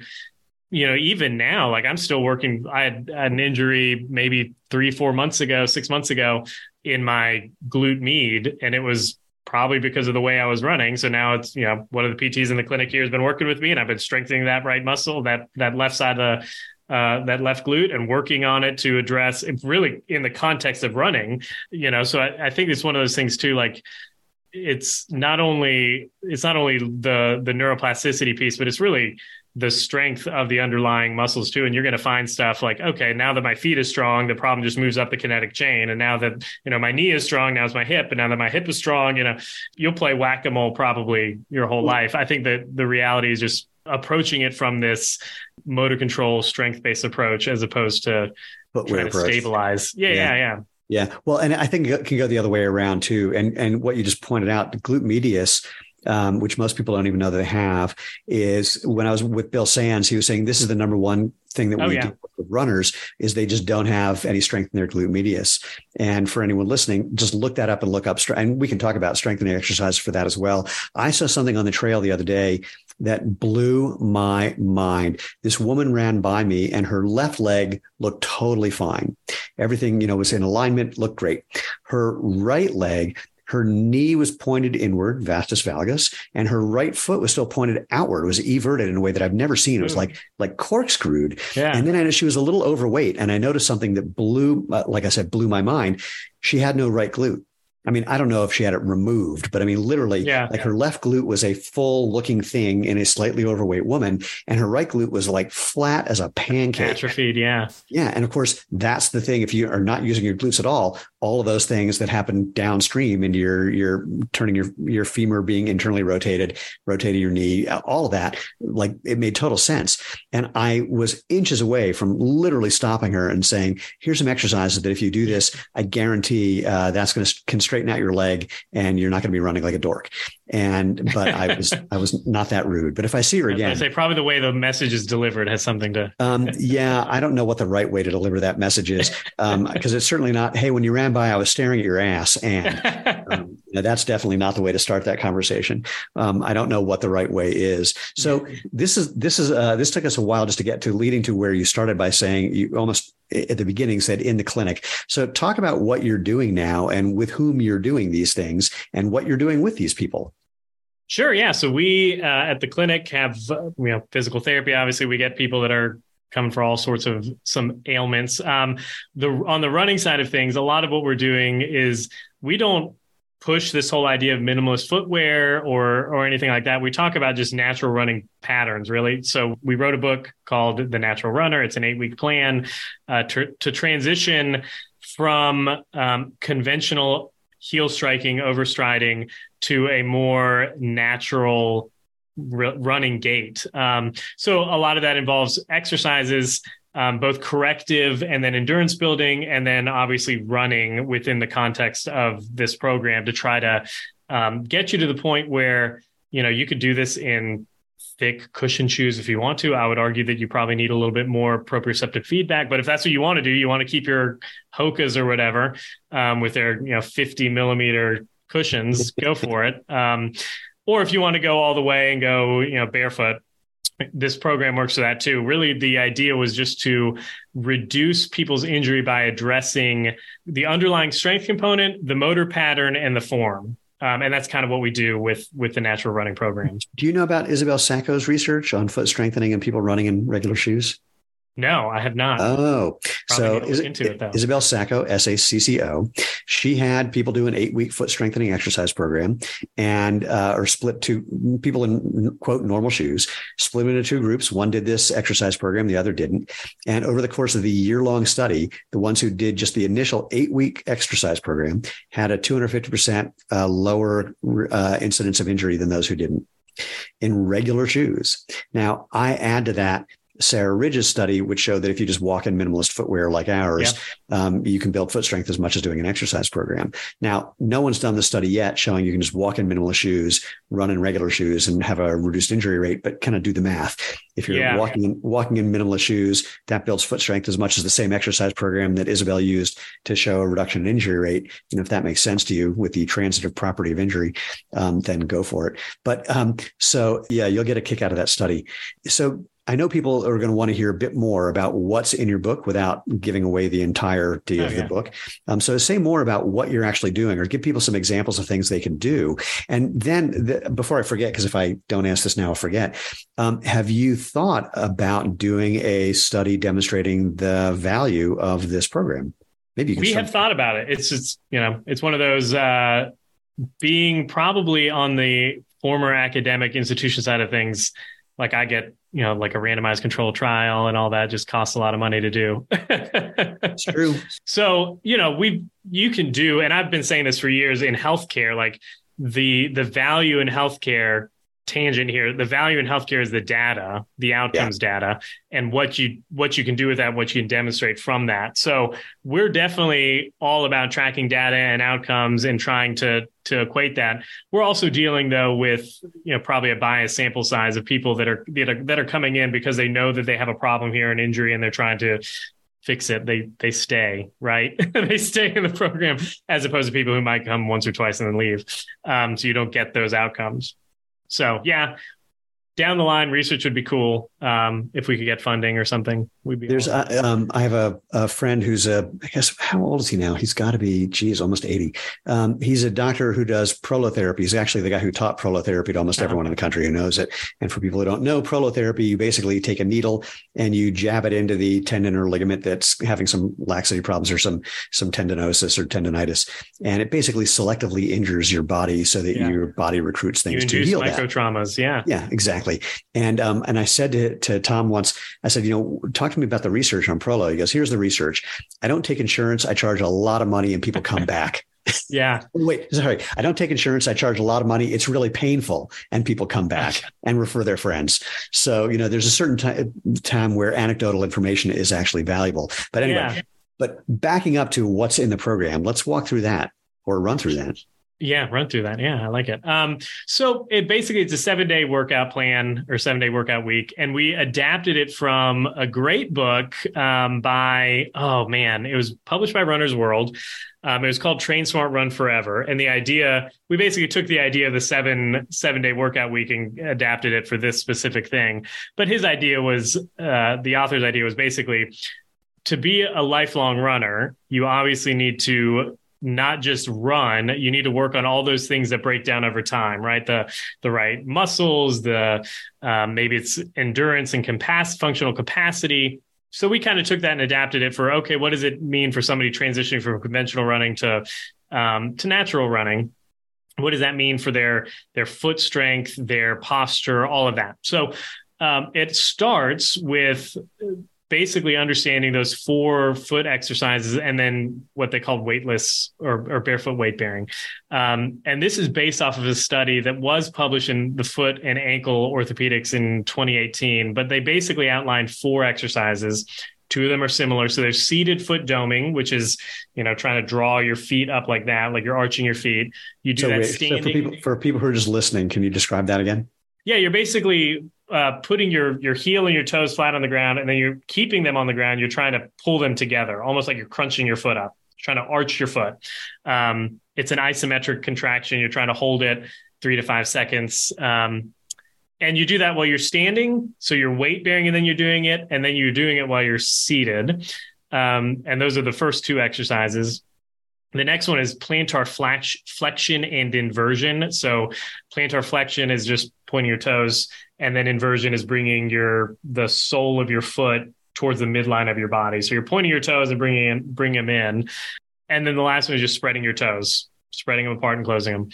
you know, even now, like I'm still working. I had, an injury maybe three, four months ago, six months ago in my glute med, and it was probably because of the way I was running. So now it's, you know, one of the PTs in the clinic here has been working with me, and I've been strengthening that right muscle, that that left side of the uh, that left glute and working on it to address really in the context of running, you know. So I, I think it's one of those things too, like it's not only it's not only the the neuroplasticity piece, but it's really the strength of the underlying muscles too. And you're going to find stuff like okay now that my feet is strong the problem just moves up the kinetic chain. And now that you know my knee is strong now it's my hip. And now that my hip is strong you know you'll play whack-a-mole probably your whole mm-hmm. life. I think that the reality is just approaching it from this motor control strength based approach as opposed to trying to stabilize. Yeah, yeah. yeah yeah. Yeah. Well and i think it can go the other way around too. And and what you just pointed out the glute medius um, which most people don't even know they have, is when I was with Bill Sands, he was saying this is the number one thing that oh, we yeah. do with runners is they just don't have any strength in their glute medius. And for anyone listening, just look that up and look up. And we can talk about strengthening exercise for that as well. I saw something on the trail the other day that blew my mind. This woman ran by me and her left leg looked totally fine. Everything, you know, was in alignment, looked great. Her right leg her knee was pointed inward, vastus valgus, and her right foot was still pointed outward. It was everted in a way that I've never seen. It was hmm. like like corkscrewed. Yeah. And then I know she was a little overweight, and I noticed something that blew, uh, like I said, blew my mind. She had no right glute. I mean, I don't know if she had it removed, but I mean, literally, yeah, like her left glute was a full looking thing in a slightly overweight woman, and her right glute was like flat as a pancake. Atrophied, yeah. Yeah. And of course, that's the thing. If you are not using your glutes at all, all of those things that happen downstream into you're turning your, your femur being internally rotated, rotating your knee, all of that, like it made total sense. And I was inches away from literally stopping her and saying, here's some exercises that if you do this, I guarantee uh, that's going to constrict straighten out your leg and you're not going to be running like a dork. And but I was I was not that rude. But if I see her again, I say probably the way the message is delivered has something to. um, yeah, I don't know what the right way to deliver that message is because um, it's certainly not. Hey, when you ran by, I was staring at your ass, and um, that's definitely not the way to start that conversation. Um, I don't know what the right way is. So this is this is uh, this took us a while just to get to leading to where you started by saying you almost at the beginning said in the clinic. So talk about what you're doing now and with whom you're doing these things and what you're doing with these people. Sure. Yeah. So we uh, at the clinic have you know physical therapy. Obviously, we get people that are coming for all sorts of some ailments. Um, the on the running side of things, a lot of what we're doing is we don't push this whole idea of minimalist footwear or or anything like that. We talk about just natural running patterns, really. So we wrote a book called The Natural Runner. It's an eight week plan uh, to to transition from um, conventional heel striking, overstriding to a more natural running gait. Um, so a lot of that involves exercises, um, both corrective and then endurance building, and then obviously running within the context of this program to try to um, get you to the point where you know you could do this in thick cushion shoes if you want to. I would argue that you probably need a little bit more proprioceptive feedback. But if that's what you want to do, you want to keep your Hokas or whatever um, with their you know 50 millimeter cushions, go for it. Um, or if you want to go all the way and go you know barefoot, this program works for that too. Really, the idea was just to reduce people's injury by addressing the underlying strength component, the motor pattern, and the form. Um, and that's kind of what we do with with the natural running program. Do you know about Isabel Sacco's research on foot strengthening and people running in regular shoes? No, I have not. Oh, Probably so is it, it Isabel Sacco, S A C C O, she had people do an eight week foot strengthening exercise program and, uh, or split two people in quote normal shoes, split into two groups. One did this exercise program, the other didn't. And over the course of the year long study, the ones who did just the initial eight week exercise program had a 250% uh, lower uh, incidence of injury than those who didn't in regular shoes. Now, I add to that Sarah Ridge's study would show that if you just walk in minimalist footwear like ours, yeah. um, you can build foot strength as much as doing an exercise program. Now, no one's done the study yet showing you can just walk in minimalist shoes, run in regular shoes, and have a reduced injury rate. But kind of do the math. If you're yeah. walking in, walking in minimalist shoes, that builds foot strength as much as the same exercise program that Isabel used to show a reduction in injury rate. And if that makes sense to you with the transitive property of injury, um, then go for it. But um, so yeah, you'll get a kick out of that study. So I know people are going to want to hear a bit more about what's in your book without giving away the entirety oh, of yeah. the book. Um, so say more about what you're actually doing or give people some examples of things they can do. And then the, before I forget, because if I don't ask this now, I'll forget. Um, have you thought about doing a study demonstrating the value of this program? Maybe we have thought about it. It's just, you know, it's one of those, uh, being probably on the former academic institution side of things, like I get you know, like a randomized control trial and all that just costs a lot of money to do. it's true. So, you know, we you can do, and I've been saying this for years in healthcare, like the the value in healthcare tangent here. The value in healthcare is the data the outcomes yeah. data and what you what you can do with that what you can demonstrate from that. So we're definitely all about tracking data and outcomes and trying to to equate that. We're also dealing though with you know probably a biased sample size of people that are that are, that are coming in because they know that they have a problem here an injury and they're trying to fix it. They they stay right? They stay in the program as opposed to people who might come once or twice and then leave. Um, so you don't get those outcomes so yeah, down the line, research would be cool um, if we could get funding or something. We'd be. There's uh, um, I have a, a friend who's a I guess how old is he now? He's got to be geez, almost eighty. Um, he's a doctor who does prolotherapy. He's actually the guy who taught prolotherapy to almost uh-huh. everyone in the country who knows it. And for people who don't know prolotherapy, you basically take a needle and you jab it into the tendon or ligament that's having some laxity problems or some some tendinosis or tendonitis, and it basically selectively injures your body so that yeah. your body recruits things you to heal micro traumas. Yeah, yeah, exactly. And um, and I said to to Tom once, I said, you know, talk to me about the research on Prolo. He goes, here's the research. I don't take insurance. I charge a lot of money and people come back. Yeah. Wait, sorry. I don't take insurance. I charge a lot of money. It's really painful. And people come back and refer their friends. So, you know, there's a certain t- time where anecdotal information is actually valuable. But anyway, yeah. but backing up to what's in the program, let's walk through that. or run through that. Yeah, run through that. Yeah, I like it. Um, so it basically it's a seven day workout plan or seven day workout week, and we adapted it from a great book um, by oh man, it was published by Runner's World. Um, it was called Train Smart Run Forever, and the idea we basically took the idea of the seven seven day workout week and adapted it for this specific thing. But his idea was uh, the author's idea was basically to be a lifelong runner, you obviously need to not just run you need to work on all those things that break down over time right? The the right muscles the um, maybe it's endurance and capacity functional capacity. So we kind of took that and adapted it for okay what does it mean for somebody transitioning from conventional running to um, to natural running? What does that mean for their their foot strength their posture all of that? So um, it starts with basically understanding those four foot exercises and then what they called weightless or, or barefoot weight bearing. Um, and this is based off of a study that was published in the foot and ankle orthopedics in 2018. But they basically outlined four exercises. Two of them are similar. So there's seated foot doming, which is, you know, trying to draw your feet up like that, like you're arching your feet. You do so that wait, standing. So for, people, for people who are just listening, can you describe that again? Yeah, you're basically uh, putting your your heel and your toes flat on the ground, and then you're keeping them on the ground. You're trying to pull them together, almost like you're crunching your foot up, trying to arch your foot. Um, it's an isometric contraction. You're trying to hold it three to five seconds. Um, and you do that while you're standing. So you're weight bearing, and then you're doing it, and then you're doing it while you're seated. Um, and those are the first two exercises. The next one is plantar flexion and inversion. So plantar flexion is just pointing your toes, and then inversion is bringing your the sole of your foot towards the midline of your body. So you're pointing your toes and bringing in, bring them in, and then the last one is just spreading your toes, spreading them apart and closing them,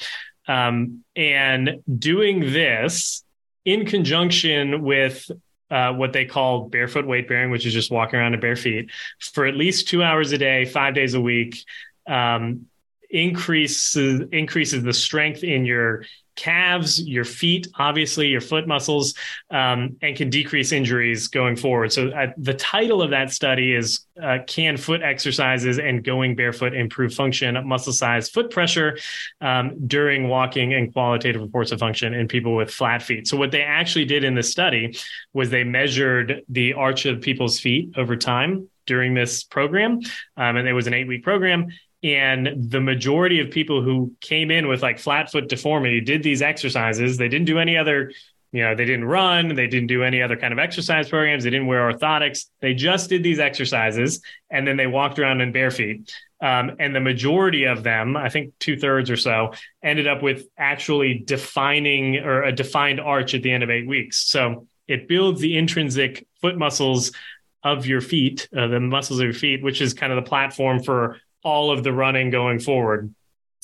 um, and doing this in conjunction with uh, what they call barefoot weight bearing, which is just walking around in bare feet for at least two hours a day, five days a week. Um, increases increases the strength in your calves, your feet, obviously your foot muscles, um, and can decrease injuries going forward. So uh, the title of that study is uh, "Can Foot Exercises and Going Barefoot Improve Function, Muscle Size, Foot Pressure um, During Walking and Qualitative Reports of Function in People with Flat Feet?" So what they actually did in this study was they measured the arch of people's feet over time during this program, um, and it was an eight-week program and the majority of people who came in with like flat foot deformity did these exercises. They didn't do any other, you know, they didn't run, they didn't do any other kind of exercise programs, they didn't wear orthotics. They just did these exercises and then they walked around in bare feet. Um, and the majority of them, I think two thirds or so, ended up with actually defining or a defined arch at the end of eight weeks. So it builds the intrinsic foot muscles of your feet, uh, the muscles of your feet, which is kind of the platform for all of the running going forward.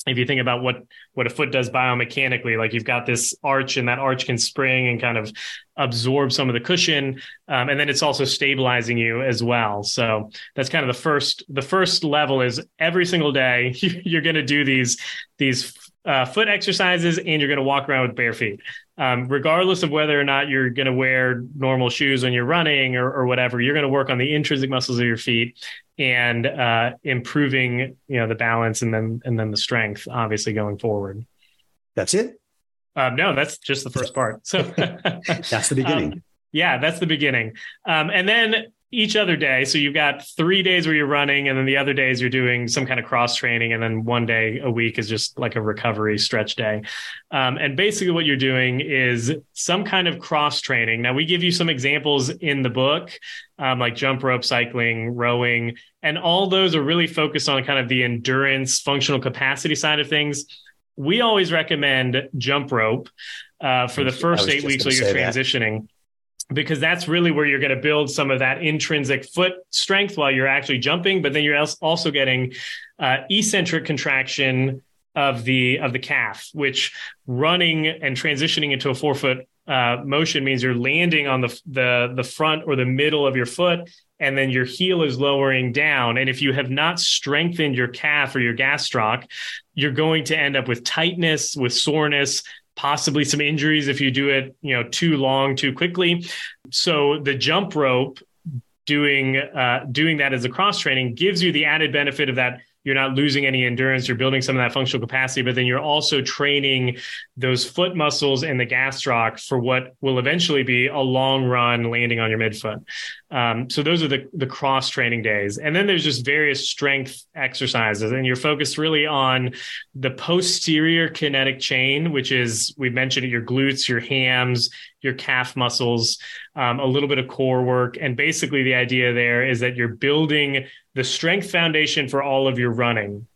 If you think about what what a foot does biomechanically, like you've got this arch, and that arch can spring and kind of absorb some of the cushion, um, and then it's also stabilizing you as well. So that's kind of the first the first level is every single day you're going to do these these uh, foot exercises and you're going to walk around with bare feet. Um, regardless of whether or not you're going to wear normal shoes when you're running or, or whatever, you're going to work on the intrinsic muscles of your feet and uh, improving, you know, the balance and then and then the strength, obviously going forward. That's it. Um, no, that's just the first part. So that's the beginning. Um, yeah, that's the beginning. Um, and then each other day. So you've got three days where you're running, and then the other days you're doing some kind of cross training, and then one day a week is just like a recovery stretch day. Um, and basically, what you're doing is some kind of cross training. Now, we give you some examples in the book, um, like jump rope cycling, rowing, and all those are really focused on kind of the endurance, functional capacity side of things. We always recommend jump rope uh, for the first eight weeks while you're transitioning. That because that's really where you're going to build some of that intrinsic foot strength while you're actually jumping but then you're also getting uh, eccentric contraction of the of the calf which running and transitioning into a forefoot uh, motion means you're landing on the, the the front or the middle of your foot and then your heel is lowering down. And if you have not strengthened your calf or your gastroc you're going to end up with tightness with soreness possibly some injuries if you do it, you know, too long, too quickly. So the jump rope doing uh, doing that as a cross training gives you the added benefit of that you're not losing any endurance. You're building some of that functional capacity, but then you're also training those foot muscles and the gastroc for what will eventually be a long run landing on your midfoot. Um, so those are the the cross training days, and then there's just various strength exercises, and you're focused really on the posterior kinetic chain, which is we mentioned your glutes, your hams, your calf muscles, um, a little bit of core work, and basically the idea there is that you're building the strength foundation for all of your running.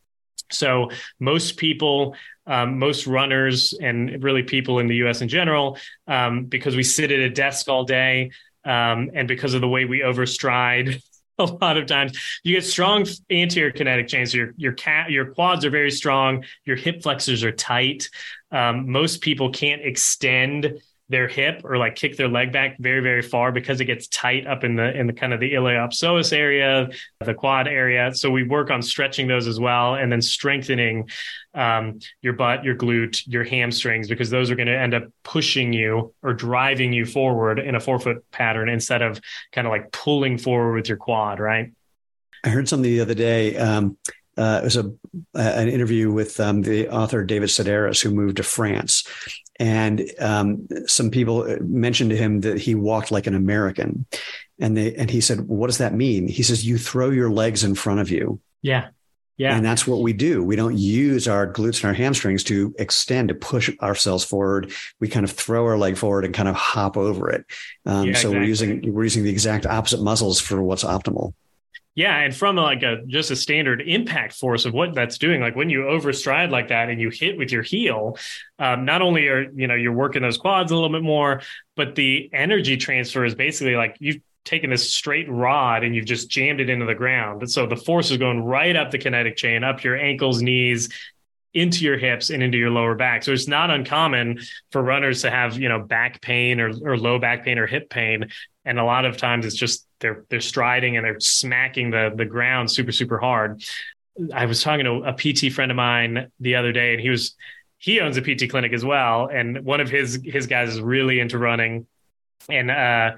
So most people um, most runners and really people in the US in general, um, because we sit at a desk all day, um, and because of the way we overstride a lot of times you get strong anterior kinetic chains. So your your cat your quads are very strong. Your hip flexors are tight. Um, most people can't extend their hip or like kick their leg back very very far because it gets tight up in the in the kind of the iliopsoas area the quad area. So we work on stretching those as well and then strengthening um, your butt your glute your hamstrings because those are going to end up pushing you or driving you forward in a forefoot pattern instead of kind of like pulling forward with your quad right? I heard something the other day um, uh, it was a an interview with um, the author David Sedaris, who moved to France, and um, some people mentioned to him that he walked like an American, and they and he said, "What does that mean?" He says, "You throw your legs in front of you." Yeah. Yeah. And that's what we do. We don't use our glutes and our hamstrings to extend, to push ourselves forward. We kind of throw our leg forward and kind of hop over it. Um, yeah, so exactly. we're using we're using the exact opposite muscles for what's optimal. Yeah, and from like a just a standard impact force of what that's doing, like when you overstride like that and you hit with your heel, um, not only are you know you're working those quads a little bit more, but the energy transfer is basically like you've taken this straight rod and you've just jammed it into the ground. So the force is going right up the kinetic chain, up your ankles, knees, into your hips and into your lower back. So it's not uncommon for runners to have, you know, back pain or, or low back pain or hip pain. And a lot of times it's just they're they're striding and they're smacking the the ground super, super hard. I was talking to a PT friend of mine the other day and he was he owns a PT clinic as well. And one of his his guys is really into running. And uh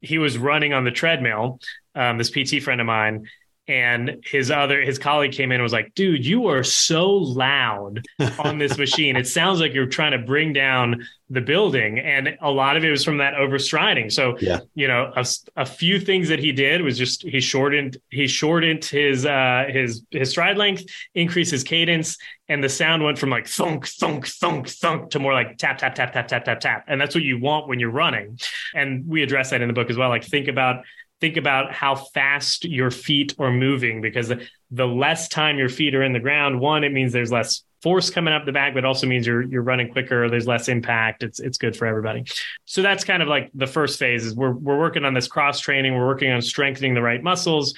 he was running on the treadmill, um, this PT friend of mine, and his other his colleague came in and was like dude you are so loud on this machine. It sounds like you're trying to bring down the building. And a lot of it was from that overstriding. So yeah. you know a, a few things that he did was just he shortened he shortened his uh his his stride length increased his cadence and the sound went from like thunk thunk thunk thunk to more like tap tap tap tap tap tap tap. And that's what you want when you're running. And we address that in the book as well. Like think about think about how fast your feet are moving because the less time your feet are in the ground, one, it means there's less force coming up the back, but also means you're you're running quicker. There's less impact. It's it's good for everybody. So that's kind of like the first phase is we're we're working on this cross training. We're working on strengthening the right muscles.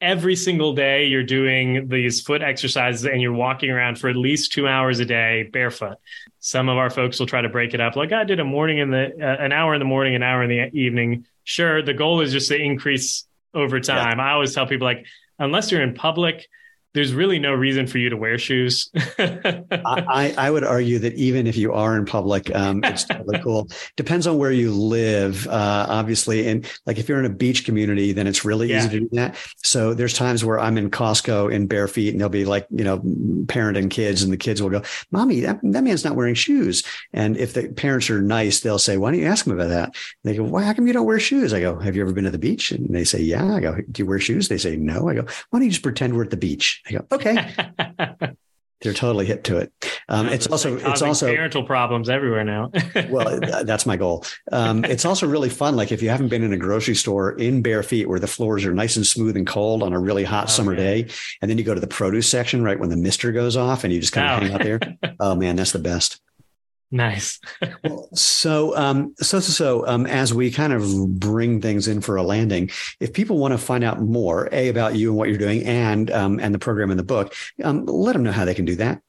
Every single day, you're doing these foot exercises and you're walking around for at least two hours a day barefoot. Some of our folks will try to break it up, like I did a morning in the uh, an hour in the morning, an hour in the evening sure the goal is just to increase over time. Yeah. I always tell people like unless you're in public, there's really no reason for you to wear shoes. I, I, would argue that even if you are in public, um, it's totally cool. Depends on where you live, uh, obviously. And like if you're in a beach community, then it's really yeah. easy to do that. So there's times where I'm in Costco in bare feet and they'll be like, you know, parent and kids, and the kids will go, Mommy, that, that man's not wearing shoes. And if the parents are nice, they'll say, Why don't you ask him about that? And they go, Why, how come you don't wear shoes? I go, Have you ever been to the beach? And they say, Yeah. I go, Do you wear shoes? They say, No. I go, Why don't you just pretend we're at the beach? I go, okay. They're totally hip to it. Um, it's also it's also parental problems everywhere now. well, that's my goal. Um, it's also really fun. Like if you haven't been in a grocery store in bare feet, where the floors are nice and smooth and cold on a really hot oh, summer day, and then you go to the produce section right when the mister goes off, and you just kind of oh. hang out there. Oh man, that's the best. Nice. well, so, um, so, so, so, um, as we kind of bring things in for a landing, if people want to find out more, a about you and what you're doing, and um, and the program in the book, um, let them know how they can do that.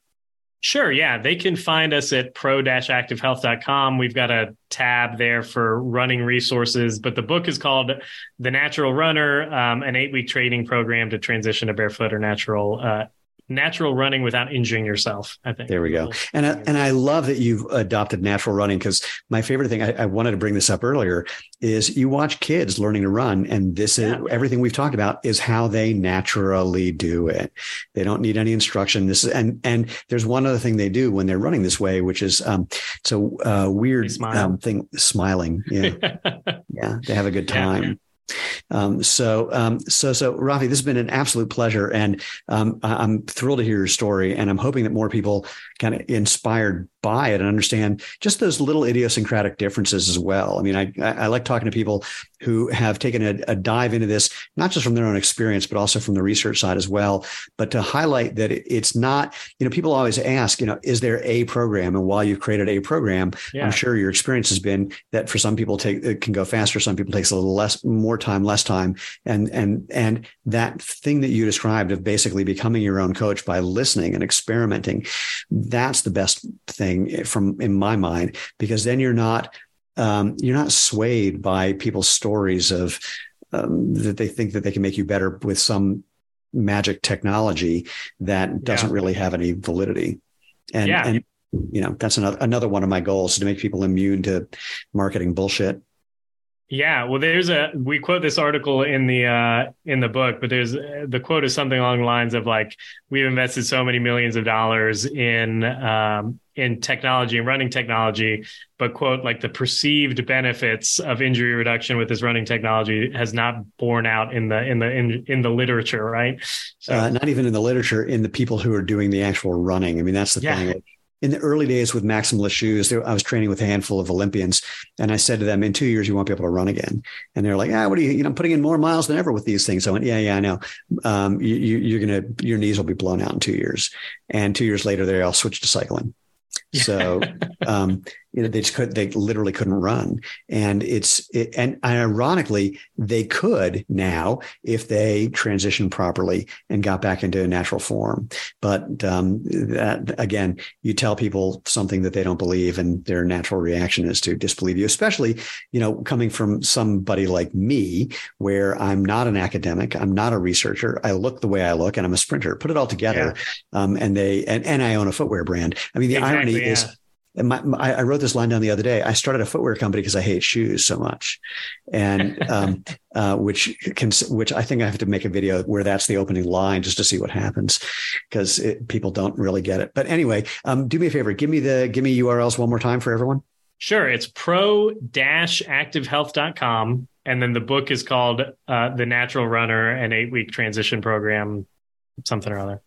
Sure. Yeah. They can find us at pro-activehealth.com. We've got a tab there for running resources, but the book is called The Natural Runner, um, an eight week training program to transition to barefoot or natural uh, natural running without injuring yourself. I think there we go. And I, and I love that you've adopted natural running because my favorite thing I, I, wanted to bring this up earlier is you watch kids learning to run, and this yeah. is everything we've talked about is how they naturally do it. They don't need any instruction. This is and and there's one other thing they do when they're running this way, which is um, it's a uh, weird um, thing, smiling. Yeah, yeah, they have a good time. Yeah. Um, so, um, so, so, Rafi, this has been an absolute pleasure, and um, I'm thrilled to hear your story, and I'm hoping that more people kind of inspired by it and understand just those little idiosyncratic differences as well. I mean, I, I like talking to people who have taken a, a, dive into this, not just from their own experience, but also from the research side as well. But to highlight that it's not, you know, people always ask, you know, is there a program? And while you've created a program, yeah. I'm sure your experience has been that for some people take it can go faster, some people takes a little less, more time, less time, and and and that thing that you described of basically becoming your own coach by listening and experimenting, that's the best thing from in my mind because then you're not um, you're not swayed by people's stories of um, that they think that they can make you better with some magic technology that doesn't yeah. really have any validity. And, yeah. and you know that's another another one of my goals to make people immune to marketing bullshit. Yeah, well, there's a we quote this article in the uh, in the book, but there's the quote is something along the lines of like we've invested so many millions of dollars in um, in technology and running technology, but quote like the perceived benefits of injury reduction with this running technology has not borne out in the in the in, in the literature, right? So, uh, not even in the literature, in the people who are doing the actual running. I mean, that's the yeah. thing in the early days with maximalist shoes, I was training with a handful of Olympians, and I said to them, "In two years, you won't be able to run again." And they're like, "Ah, what are you? You know, I'm putting in more miles than ever with these things." So I went, "Yeah, yeah, I know. Um, you, you're gonna, your knees will be blown out in two years." And two years later, they all switched to cycling. So, um, you know, they just could, they literally couldn't run. And it's, it, and ironically, they could now if they transitioned properly and got back into a natural form. But, um, that again, you tell people something that they don't believe and their natural reaction is to disbelieve you, especially, you know, coming from somebody like me, where I'm not an academic, I'm not a researcher. I look the way I look and I'm a sprinter, put it all together. Yeah. Um, and they, and, and I own a footwear brand. I mean, the exactly, irony yeah. is, and my, my, I wrote this line down the other day. I started a footwear company because I hate shoes so much, and um, uh, which can, which I think I have to make a video where that's the opening line just to see what happens, because people don't really get it. But anyway, um, do me a favor, give me the give me URLs one more time for everyone. Sure, it's pro-activehealth.com, and then the book is called uh, "The Natural Runner: An Eight-Week Transition Program," something or other.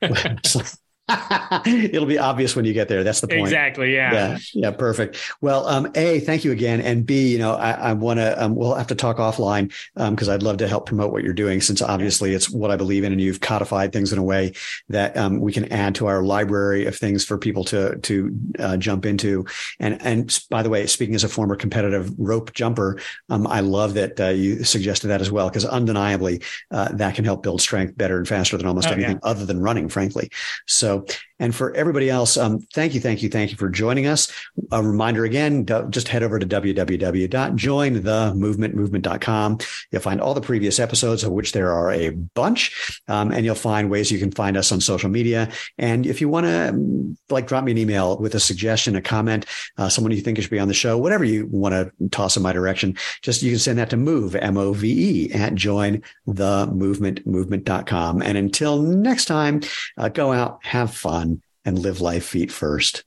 It'll be obvious when you get there. That's the point. Exactly. Yeah. Yeah. Yeah. Perfect. Well, um, A, thank you again. And B, you know, I, I want to, um, we'll have to talk offline because um, I'd love to help promote what you're doing since obviously it's what I believe in and you've codified things in a way that um, we can add to our library of things for people to, to uh, jump into. And, and by the way, speaking as a former competitive rope jumper, um, I love that uh, you suggested that as well because undeniably uh, that can help build strength better and faster than almost oh, anything yeah. other than running, frankly. So, so and for everybody else, um, thank you, thank you, thank you for joining us. A reminder again, just head over to www.jointhemovementmovement.com. You'll find all the previous episodes, of which there are a bunch, um, and you'll find ways you can find us on social media. And if you want to, um, like, drop me an email with a suggestion, a comment, uh, someone you think should be on the show, whatever you want to toss in my direction, just you can send that to move, M O V E, at jointhemovementmovement.com. And until next time, uh, go out, have fun, and live life feet first.